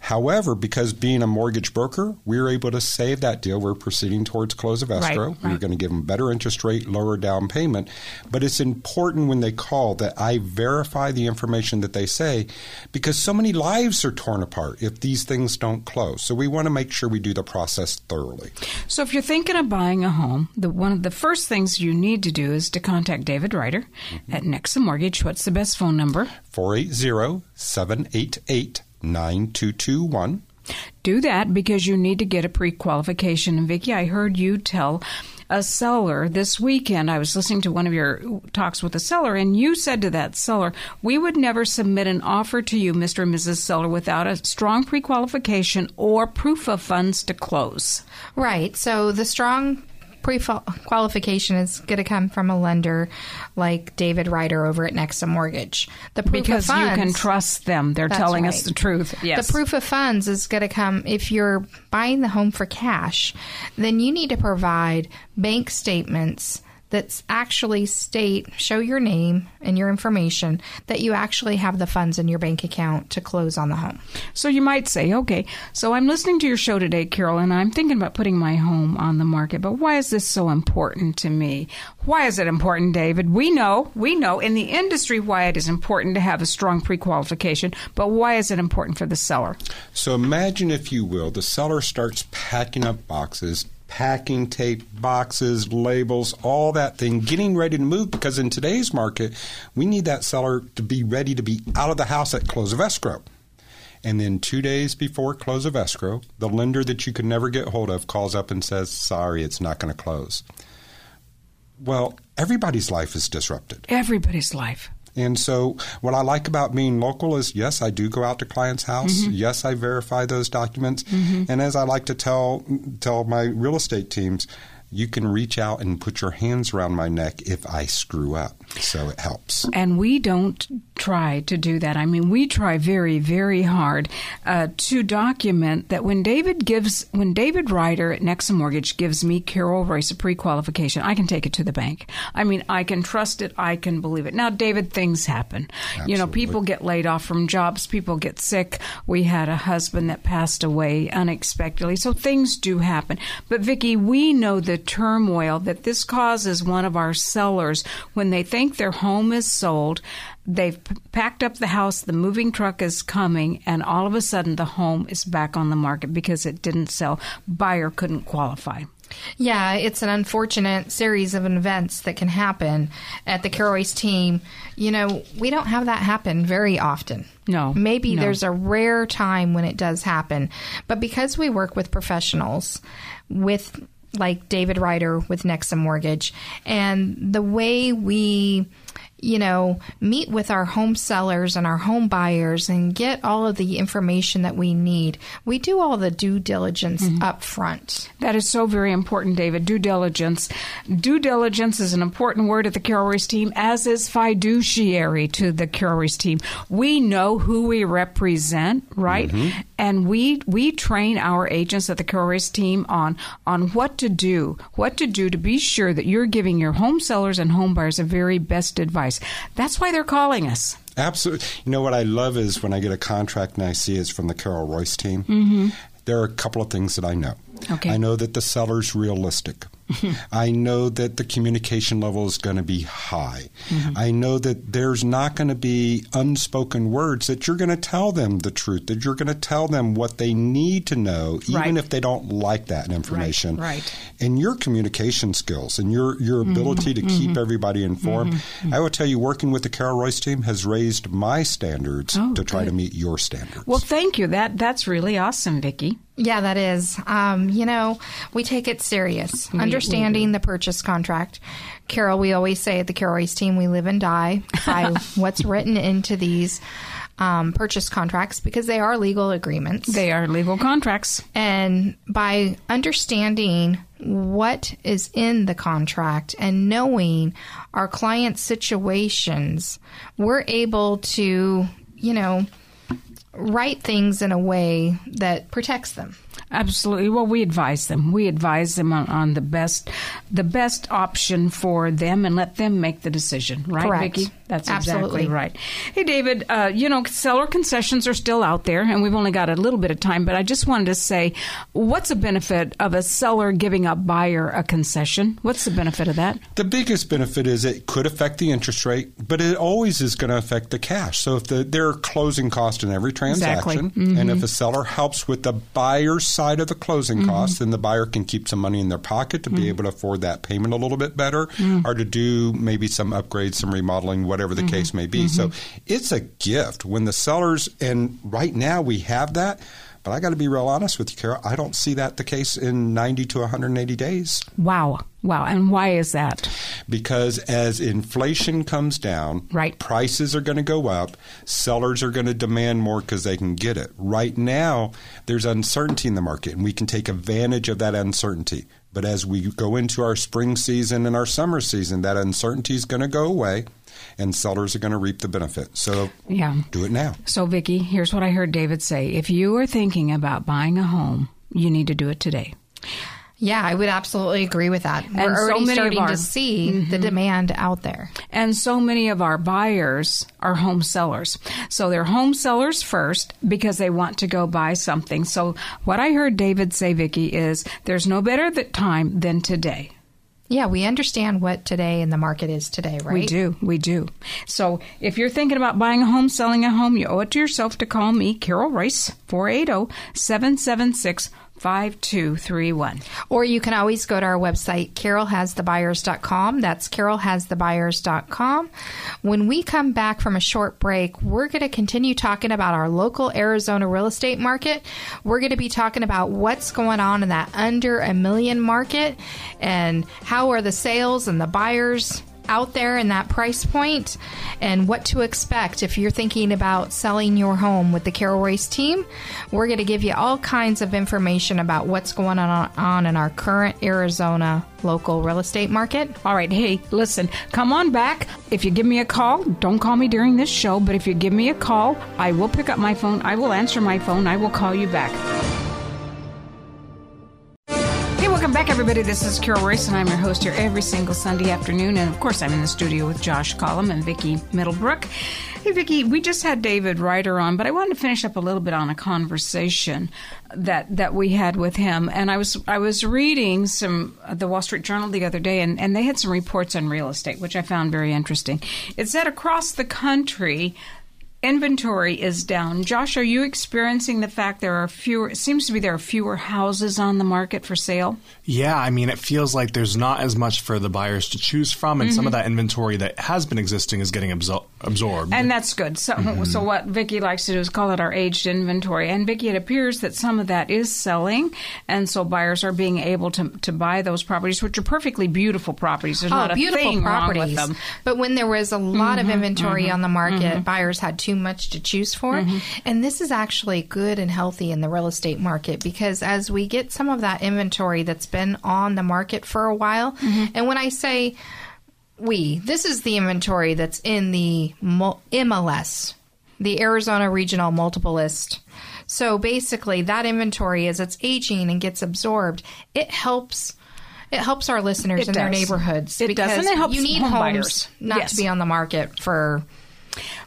[SPEAKER 5] However, because being a mortgage broker, we were able to save that deal. We're proceeding towards close of escrow.
[SPEAKER 2] Right,
[SPEAKER 5] We're going to give them better interest rate, lower down payment. But it's important when they call that I verify the information that they say because so many lives are torn apart if these things don't close. So we want to make sure we do the process thoroughly.
[SPEAKER 2] So, if you're thinking of buying a home, the one of the first things you need to do is to contact David Rider mm-hmm. at Nexa Mortgage. What's the best phone number?
[SPEAKER 5] 480 788 9221.
[SPEAKER 2] do that because you need to get a pre-qualification. And Vicki, I heard you tell a seller this weekend. I was listening to one of your talks with a seller, and you said to that seller, "We would never submit an offer to you, Mr. and Mrs. Seller, without a strong pre-qualification or proof of funds to close."
[SPEAKER 3] Right. So the strong pre-qualification is going to come from a lender like David Rider over at Nexa Mortgage. The proof
[SPEAKER 2] Because
[SPEAKER 3] of
[SPEAKER 2] you can trust them; they're telling us the truth. Yes,
[SPEAKER 3] The proof of funds is going to come if you're buying the home for cash, then you need to provide bank statements that's actually state, show your name and your information that you actually have the funds in your bank account to close on the home.
[SPEAKER 2] So you might say, okay, so I'm listening to your show today, Carol, and I'm thinking about putting my home on the market, but why is this so important to me? Why is it important, David? We know, we know in the industry why it is important to have a strong pre qualification, but why is it important for the seller?
[SPEAKER 5] So imagine, if you will, the seller starts packing up boxes, packing tape, boxes, labels, all that thing, getting ready to move because in today's market, we need that seller to be ready to be out of the house at close of escrow. And then two days before close of escrow, the lender that you could never get hold of calls up and says, Sorry, it's not going to close. Well, everybody's life is disrupted.
[SPEAKER 2] Everybody's life.
[SPEAKER 5] And so, what I like about being local is yes, I do go out to client's house. Mm-hmm. Yes, I verify those documents. Mm-hmm. And as I like to tell tell my real estate teams, you can reach out and put your hands around my neck if I screw up. So it helps.
[SPEAKER 2] And we don't try to do that. I mean, we try very, very hard uh, to document that when David gives, when David Rider at Nexa Mortgage gives me Carol Royse a pre-qualification, I can take it to the bank. I mean, I can trust it. I can believe it. Now, David, things happen. Absolutely. You know, people get laid off from jobs. People get sick. We had a husband that passed away unexpectedly. So things do happen. But Vicki, we know the turmoil that this causes one of our sellers when they think their home is sold They've packed up the house, the moving truck is coming, and all of a sudden the home is back on the market because it didn't sell. Buyer couldn't qualify.
[SPEAKER 3] Yeah, it's an unfortunate series of events that can happen at the Carol Royse team. You know, we don't have that happen very often.
[SPEAKER 2] No.
[SPEAKER 3] Maybe
[SPEAKER 2] no.
[SPEAKER 3] there's a rare time when it does happen. But because we work with professionals, with like David Rider with Nexa Mortgage, and the way we you know, meet with our home sellers and our home buyers and get all of the information that we need. We do all the due diligence mm-hmm. up front.
[SPEAKER 2] That is so very important, David. Due diligence. Due diligence is an important word at the Carol team, as is fiduciary to the Carol team. We know who we represent, right? Mm-hmm. And we we train our agents at the Carol Royse team on on what to do, what to do to be sure that you're giving your home sellers and home buyers the very best advice advice. That's why they're calling us.
[SPEAKER 5] Absolutely. You know what I love is when I get a contract and I see it's from the Carol Royse team.
[SPEAKER 2] Mm-hmm.
[SPEAKER 5] There are a couple of things that I know.
[SPEAKER 2] Okay.
[SPEAKER 5] I know that the seller's realistic. I know that the communication level is going to be high. Mm-hmm. I know that there's not going to be unspoken words that you're going to tell them the truth, that you're going to tell them what they need to know, even
[SPEAKER 2] right.
[SPEAKER 5] if they don't like that information.
[SPEAKER 2] Right. right.
[SPEAKER 5] And your communication skills and your, your mm-hmm. ability to mm-hmm. keep everybody informed. Mm-hmm. I will tell you, working with the Carol Royse team has raised my standards
[SPEAKER 2] oh,
[SPEAKER 5] to try
[SPEAKER 2] good.
[SPEAKER 5] to meet your standards.
[SPEAKER 2] Well, thank you. That That's really awesome, Vicki.
[SPEAKER 3] Yeah, that is. Um, you know, we take it serious. We, Understanding we the purchase contract. Carol, we always say at the Carol Royse team, we live and die by what's written into these um, purchase contracts because they are legal agreements.
[SPEAKER 2] They are legal contracts.
[SPEAKER 3] And by understanding what is in the contract and knowing our client's situations, we're able to, you know, write things in a way that protects them.
[SPEAKER 2] Absolutely. Well, we advise them. We advise them on, on, the best, the best option for them, and let them make the decision. Right,
[SPEAKER 3] Correct.
[SPEAKER 2] Vicki? That's
[SPEAKER 3] Absolutely.
[SPEAKER 2] exactly right. Hey, David. Uh, you know, seller concessions are still out there, and we've only got a little bit of time. But I just wanted to say, what's the benefit of a seller giving a buyer a concession? What's the benefit of that?
[SPEAKER 5] The biggest benefit is it could affect the interest rate, but it always is going to affect the cash. So if the, there are closing costs in every transaction,
[SPEAKER 2] exactly. mm-hmm.
[SPEAKER 5] and if a seller helps with the buyer's side of the closing mm-hmm. costs, then the buyer can keep some money in their pocket to mm-hmm. be able to afford that payment a little bit better,
[SPEAKER 2] mm.
[SPEAKER 5] or to do maybe some upgrades, some remodeling, whatever the mm-hmm. case may be. So
[SPEAKER 2] Mm-hmm.
[SPEAKER 5] it's a gift when the sellers, and right now we have that. But I got to be real honest with you, Carol. I don't see that the case in 90 to 180 days.
[SPEAKER 2] Wow. Wow. And why is that?
[SPEAKER 5] Because as inflation comes down,
[SPEAKER 2] right.
[SPEAKER 5] prices are going to go up. Sellers are going to demand more because they can get it. Right now, there's uncertainty in the market, and we can take advantage of that uncertainty. But as we go into our spring season and our summer season, that uncertainty is going to go away and sellers are going to reap the benefit. So
[SPEAKER 2] yeah.
[SPEAKER 5] do it now.
[SPEAKER 2] So, Vicki, here's what I heard David say. If you are thinking about buying a home, you need to do it today.
[SPEAKER 3] Yeah, I would absolutely agree with that. We're
[SPEAKER 2] And so many
[SPEAKER 3] starting
[SPEAKER 2] our-
[SPEAKER 3] to see mm-hmm. the demand out there.
[SPEAKER 2] And so many of our buyers are home sellers. So they're home sellers first because they want to go buy something. So what I heard David say, Vicky, is there's no better time than today.
[SPEAKER 3] Yeah, we understand what today in the market is today, right?
[SPEAKER 2] We do. We do. So if you're thinking about buying a home, selling a home, you owe it to yourself to call me, Carol Royse, oh, 480 776 5231.
[SPEAKER 3] Or you can always go to our website, carolhasthebuyers.com. That's carolhasthebuyers.com. When we come back from a short break, we're going to continue talking about our local Arizona real estate market. We're going to be talking about what's going on in that under a million market and how are the sales and the buyers out there in that price point and what to expect if you're thinking about selling your home with the Carol Royse team. We're going to give you all kinds of information about what's going on, on in our current Arizona local real estate market.
[SPEAKER 2] All right, hey, listen, come on back. If you give me a call, don't call me during this show, but if you give me a call, I will pick up my phone, I will answer my phone, I will call you back. Back, everybody. This is Carol Royse, and I'm your host here every single Sunday afternoon. And of course, I'm in the studio with Josh Collum and Vicki Middlebrook. Hey, Vicki, we just had David Rider on, but I wanted to finish up a little bit on a conversation that that we had with him. And I was I was reading some uh, the Wall Street Journal the other day, and, and they had some reports on real estate, which I found very interesting. It said across the country, inventory is down. Josh, are you experiencing the fact there are fewer? It seems to be there are fewer houses on the market for sale.
[SPEAKER 4] Yeah, I mean, it feels like there's not as much for the buyers to choose from, and some of mm-hmm. that inventory that has been existing is getting absor- absorbed.
[SPEAKER 2] And that's good. So, mm-hmm. so what Vicky likes to do is call it our aged inventory. And Vicky, it appears that some of that is selling, and so buyers are being able to to buy those properties, which are perfectly beautiful properties. There's oh, not a
[SPEAKER 3] Oh, beautiful
[SPEAKER 2] thing wrong
[SPEAKER 3] properties.
[SPEAKER 2] with them.
[SPEAKER 3] But when there was a lot of mm-hmm. inventory on the market, buyers had too much to choose for. Mm-hmm. And this is actually good and healthy in the real estate market because as we get some of that inventory that's been on the market for a while, mm-hmm. and when I say we, this is the inventory that's in the MLS, the Arizona Regional Multiple List. So basically, that inventory, as it's aging and gets absorbed, it helps. It helps our listeners
[SPEAKER 2] It
[SPEAKER 3] in their neighborhoods
[SPEAKER 2] It does,
[SPEAKER 3] because
[SPEAKER 2] and it helps
[SPEAKER 3] you need
[SPEAKER 2] home
[SPEAKER 3] homes
[SPEAKER 2] buyers.
[SPEAKER 3] not
[SPEAKER 2] Yes.
[SPEAKER 3] to be on the market for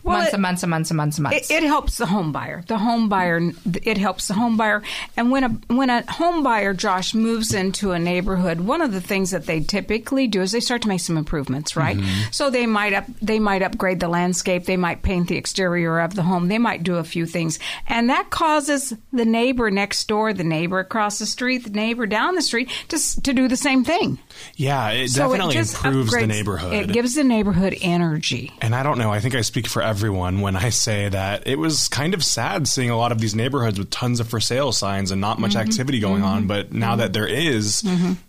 [SPEAKER 2] Well,
[SPEAKER 3] months
[SPEAKER 2] it-
[SPEAKER 3] and months and months and months and months.
[SPEAKER 2] It, it helps the home buyer. The home buyer. It helps the home buyer. And when a when a home buyer, Josh, moves into a neighborhood, one of the things that they typically do is they start to make some improvements, right? Mm-hmm. So they might up they might upgrade the landscape. They might paint the exterior of the home. They might do a few things, and that causes the neighbor next door, the neighbor across the street, the neighbor down the street to to do the same thing.
[SPEAKER 4] yeah, it
[SPEAKER 2] So
[SPEAKER 4] definitely
[SPEAKER 2] it
[SPEAKER 4] improves the neighborhood.
[SPEAKER 2] It gives the neighborhood energy.
[SPEAKER 4] And I don't know, I think I speak for everyone when I say that it was kind of sad seeing a lot of these neighborhoods with tons of for sale signs and not much
[SPEAKER 2] Mm-hmm.
[SPEAKER 4] activity going on. But now that there is,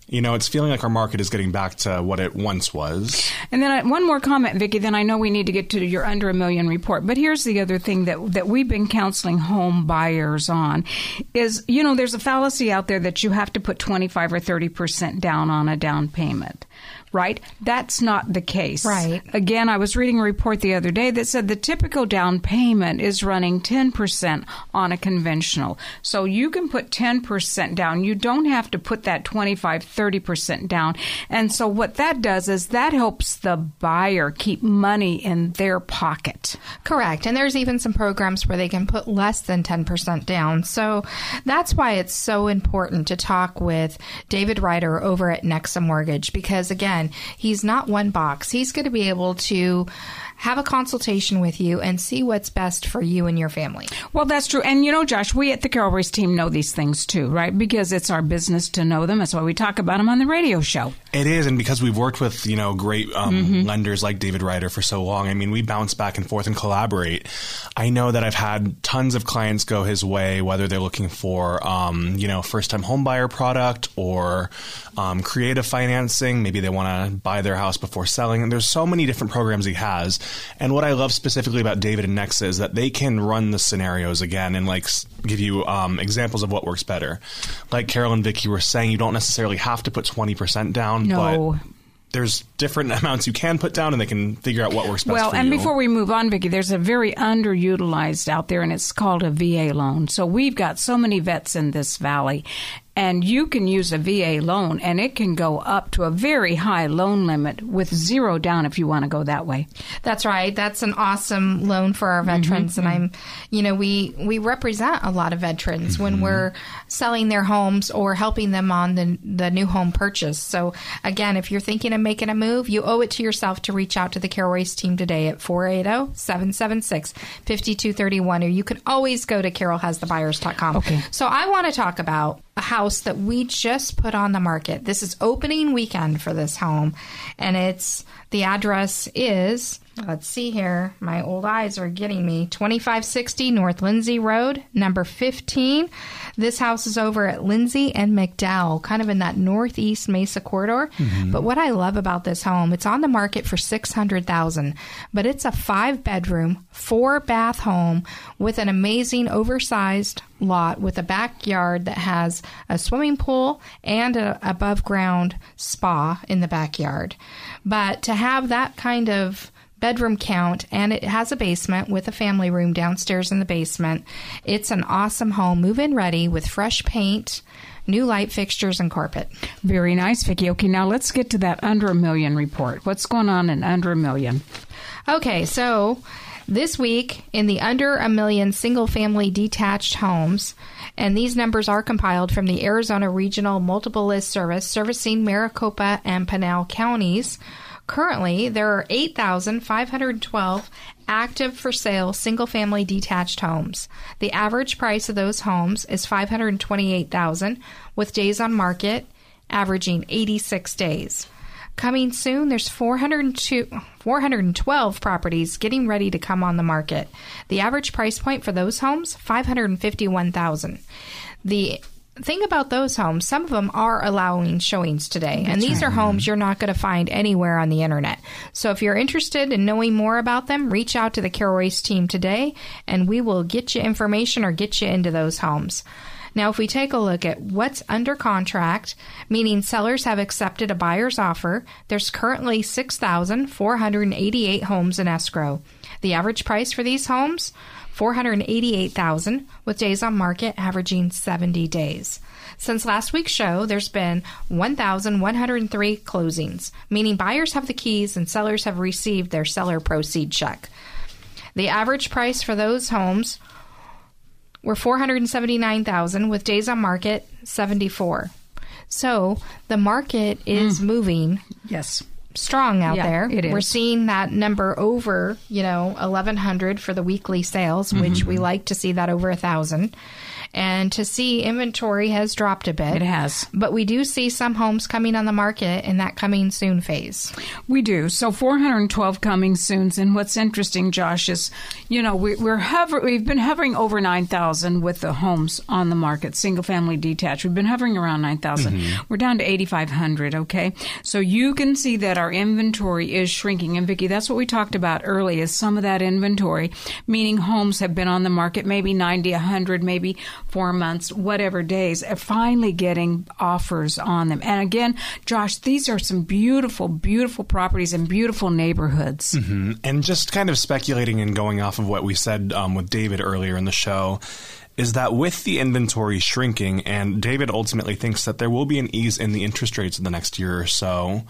[SPEAKER 4] you know, it's feeling like our market is getting back to what it once was.
[SPEAKER 2] And then I, one more comment, Vicki. Then I know we need to get to your under a million report. But here's the other thing that that we've been counseling home buyers on is you know there's a fallacy out there that you have to put 25 or 30 percent down on a down payment. Right? That's not the case.
[SPEAKER 3] Right.
[SPEAKER 2] Again, I was reading a report the other day that said the typical down payment is running 10% on a conventional. So you can put 10% down. You don't have to put that 25, 30% down. And so what that does is that helps the buyer keep money in their pocket.
[SPEAKER 3] Correct. And there's even some programs where they can put less than 10% down. So that's why it's so important to talk with David Rider over at Nexa Mortgage because, again, he's not one box. He's going to be able to have a consultation with you and see what's best for you and your family.
[SPEAKER 2] Well, that's true. And you know, Josh, we at the Carol Royse team know these things too, right? Because it's our business to know them. That's why we talk about them on the radio show.
[SPEAKER 4] It is, and because we've worked with you know great um, lenders like David Rider for so long, I mean, we bounce back and forth and collaborate. I know that I've had tons of clients go his way, whether they're looking for um, you know first time homebuyer product or um, creative financing. Maybe they want to buy their house before selling. And there's so many different programs he has. And what I love specifically about David and Nexa is that they can run the scenarios again and like give you um, examples of what works better. Like Carol and Vicky were saying, you don't necessarily have to put 20% down,
[SPEAKER 2] No.
[SPEAKER 4] but there's different amounts you can put down and they can figure out what works best
[SPEAKER 2] Well, and
[SPEAKER 4] you.
[SPEAKER 2] before we move on, Vicki, there's a very underutilized out there, and it's called a VA loan. So we've got so many vets in this valley, and you can use a VA loan, and it can go up to a very high loan limit with zero down if you want to go that way.
[SPEAKER 3] That's right. That's an awesome loan for our mm-hmm, veterans, and mm-hmm. I'm, you know, we we represent a lot of veterans when mm-hmm. we're selling their homes or helping them on the the new home purchase. So again, if you're thinking of making a move, you owe it to yourself to reach out to the Carol team today at 480-776-5231 or you can always go to carolhasthebuyers.com.
[SPEAKER 2] Okay.
[SPEAKER 3] So I want to talk about a house that we just put on the market. This is opening weekend for this home and it's the address is let's see here. My old eyes are getting me. 2560 North Lindsay Road, number 15. This house is over at Lindsay and McDowell, kind of in that northeast Mesa corridor. Mm-hmm. But what I love about this home, it's on the market for 600,000, but it's a 5-bedroom, 4-bath home with an amazing oversized lot with a backyard that has a swimming pool and an above ground spa in the backyard. But to have that kind of bedroom count and it has a basement with a family room downstairs in the basement. It's an awesome home, move in ready with fresh paint, new light fixtures and carpet.
[SPEAKER 2] Very nice, Vicki. Okay, now let's get to that under a million report. What's going on in under a million?
[SPEAKER 3] Okay, so this week in the under a million single family detached homes, and these numbers are compiled from the Arizona Regional Multiple List Service servicing Maricopa and Pinal counties. Currently, there are 8,512 active for sale single family detached homes. The average price of those homes is 528,000 with days on market averaging 86 days. Coming soon, there's 402, 412 properties getting ready to come on the market. The average price point for those homes, 551,000. The thing about those homes, some of them are allowing showings today, and these are homes you're not going to find anywhere on the internet. So if you're interested in knowing more about them, reach out to the Carol Royse team today, and we will get you information or get you into those homes. Now, if we take a look at what's under contract, meaning sellers have accepted a buyer's offer, there's currently 6,488 homes in escrow. The average price for these homes, 488,000 with days on market averaging 70 days. Since last week's show, there's been 1,103 closings, meaning buyers have the keys and sellers have received their seller proceed check. The average price for those homes were 479,000 with days on market 74. So, the market is mm. moving
[SPEAKER 2] Yes.
[SPEAKER 3] Strong out
[SPEAKER 2] Yeah,
[SPEAKER 3] there.
[SPEAKER 2] it
[SPEAKER 3] We're seeing that number over, you know, 1100 for the weekly sales, which
[SPEAKER 2] Mm-hmm.
[SPEAKER 3] we like to see that over a 1000. And to see inventory has dropped a bit.
[SPEAKER 2] It has.
[SPEAKER 3] But we do see some homes coming on the market in that coming soon phase.
[SPEAKER 2] We do. So 412 coming soon. And what's interesting, Josh, is, you know, we, we're hover, we've been hovering over 9,000 with the homes on the market, single family detached. We've been hovering around 9,000. Mm-hmm. We're down to 8,500, okay? So you can see that our inventory is shrinking. And Vicki, that's what we talked about earlier, is some of that inventory, meaning homes have been on the market maybe 90, 100, maybe four months, whatever days, are finally getting offers on them. And again, Josh, these are some beautiful, beautiful properties and beautiful neighborhoods.
[SPEAKER 4] And just kind of speculating and going off of what we said um, with David earlier in the show, is that with the inventory shrinking, and David ultimately thinks that there will be an ease in the interest rates in the next year or so,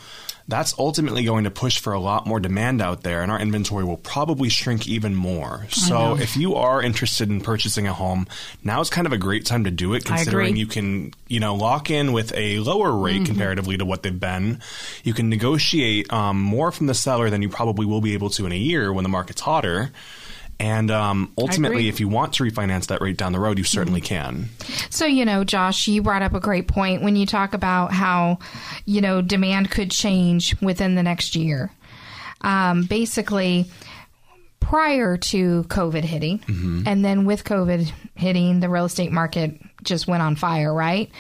[SPEAKER 4] that's ultimately going to push for a lot more demand out there, and our inventory will probably shrink even more. So if you are interested in purchasing a home, now is kind of a great time to do it, considering you can, you know, lock in with a lower rate
[SPEAKER 2] Mm-hmm.
[SPEAKER 4] comparatively to what they've been. You can negotiate um, more from the seller than you probably will be able to in a year when the market's hotter. And um, ultimately, if you want to refinance that rate down the road, you certainly can.
[SPEAKER 3] So, you know, Josh, you brought up a great point when you talk about how, you know, demand could change within the next year. Um, basically, prior to COVID hitting, mm-hmm. and then with COVID hitting, the real estate market just went on fire, right?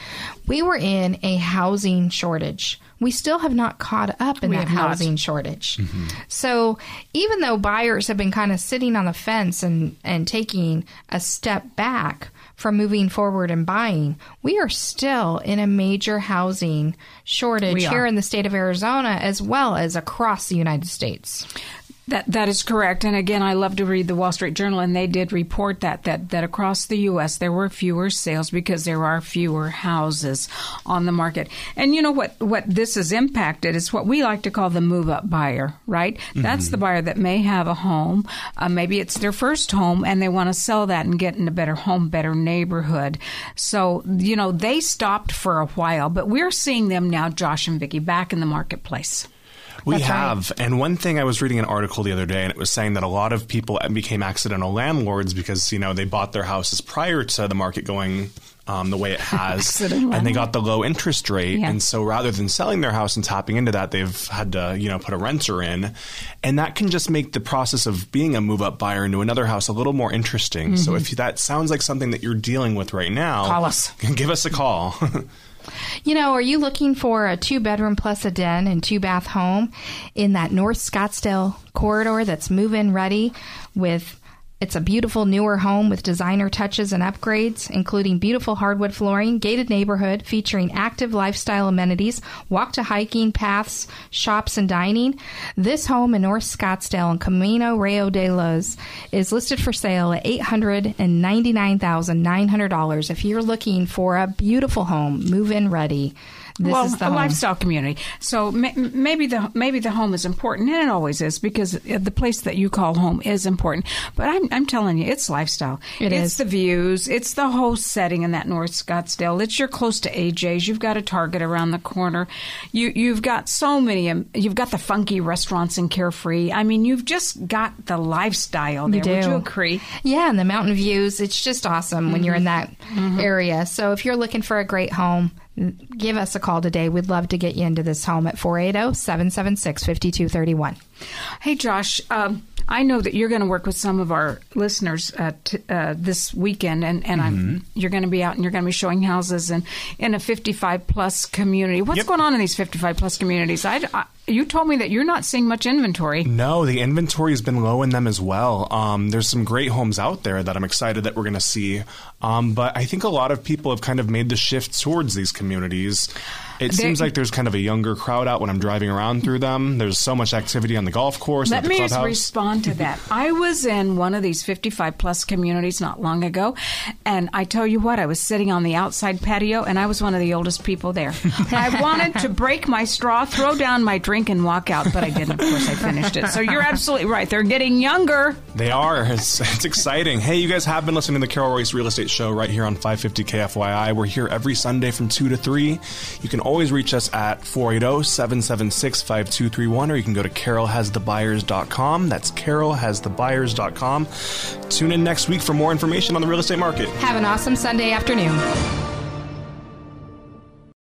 [SPEAKER 3] We were in a housing shortage. We still have not caught up in
[SPEAKER 2] We
[SPEAKER 3] that
[SPEAKER 2] have not.
[SPEAKER 3] housing shortage. Mm-hmm. So even though buyers have been kind of sitting on the fence and, and taking a step back from moving forward and buying, we are still in a major housing shortage here in the state of Arizona as well as across the United States.
[SPEAKER 2] That that is correct. And again, I love to read the Wall Street Journal, and they did report that that that across the U.S. there were fewer sales because there are fewer houses on the market. And you know what what this has impacted is what we like to call the move up buyer, right? Mm-hmm. That's the buyer that may have a home, uh, maybe it's their first home, and they want to sell that and get in a better home, better neighborhood. So you know they stopped for a while, but we're seeing them now, Josh and Vicki, back in the marketplace.
[SPEAKER 4] We That's have. Right. And one thing I was reading an article the other day, and it was saying that a lot of people became accidental landlords because, you know, they bought their houses prior to the market going um, the way it has, and they got the low interest rate. Yeah. And so rather than selling their house and tapping into that, they've had to, you know, put a renter in. And that can just make the process of being a move up buyer into another house a little more interesting. Mm-hmm. So if that sounds like something that you're dealing with right now,
[SPEAKER 2] call us.
[SPEAKER 4] Give us a call.
[SPEAKER 3] You know, are you looking for a two bedroom plus a den and two bath home in that North Scottsdale corridor that's move in ready with it's a beautiful newer home with designer touches and upgrades, including beautiful hardwood flooring, gated neighborhood featuring active lifestyle amenities, walk to hiking paths, shops, and dining. This home in North Scottsdale and Camino Rio de Luz is listed for sale at $899,900 if you're looking for a beautiful home, move in ready. This
[SPEAKER 2] well,
[SPEAKER 3] is the
[SPEAKER 2] a
[SPEAKER 3] home.
[SPEAKER 2] lifestyle community. So maybe the maybe the home is important, and it always is because the place that you call home is important. But I'm I'm telling you, it's lifestyle.
[SPEAKER 3] It
[SPEAKER 2] it's
[SPEAKER 3] is.
[SPEAKER 2] the views. It's the whole setting in that North Scottsdale. It's you're close to AJ's. You've got a Target around the corner. You you've got so many. Um, you've got the funky restaurants in Carefree. I mean, you've just got the lifestyle there.
[SPEAKER 3] You do.
[SPEAKER 2] Would you agree?
[SPEAKER 3] Yeah, and the mountain views. It's just awesome mm-hmm. when you're in that mm-hmm. area. So if you're looking for a great home give us a call today. We'd love to get you into this home at 480 776 5231.
[SPEAKER 2] Hey, Josh. Um, I know that you're going to work with some of our listeners uh, t- uh, this weekend, and, and mm-hmm. you're going to be out and you're going to be showing houses in, in a 55 plus community. What's
[SPEAKER 4] yep.
[SPEAKER 2] going on in these 55 plus communities? I, I, you told me that you're not seeing much inventory.
[SPEAKER 4] No, the inventory has been low in them as well. Um, there's some great homes out there that I'm excited that we're going to see. Um, but I think a lot of people have kind of made the shift towards these communities. It seems like there's kind of a younger crowd out when I'm driving around through them. There's so much activity on the golf course.
[SPEAKER 2] Let me
[SPEAKER 4] just
[SPEAKER 2] respond to that. I was in one of these 55 plus communities not long ago, and I tell you what, I was sitting on the outside patio, and I was one of the oldest people there. I wanted to break my straw, throw down my drink, and walk out, but I didn't. Of course, I finished it. So you're absolutely right. They're getting younger.
[SPEAKER 4] They are. It's, it's exciting. Hey, you guys have been listening to the Carol Royse Real Estate Show right here on 550 KFYI. We're here every Sunday from 2 to 3. You can always reach us at 480 776 5231, or you can go to carolhasthebuyers.com. That's carolhasthebuyers.com. Tune in next week for more information on the real estate market.
[SPEAKER 3] Have an awesome Sunday afternoon.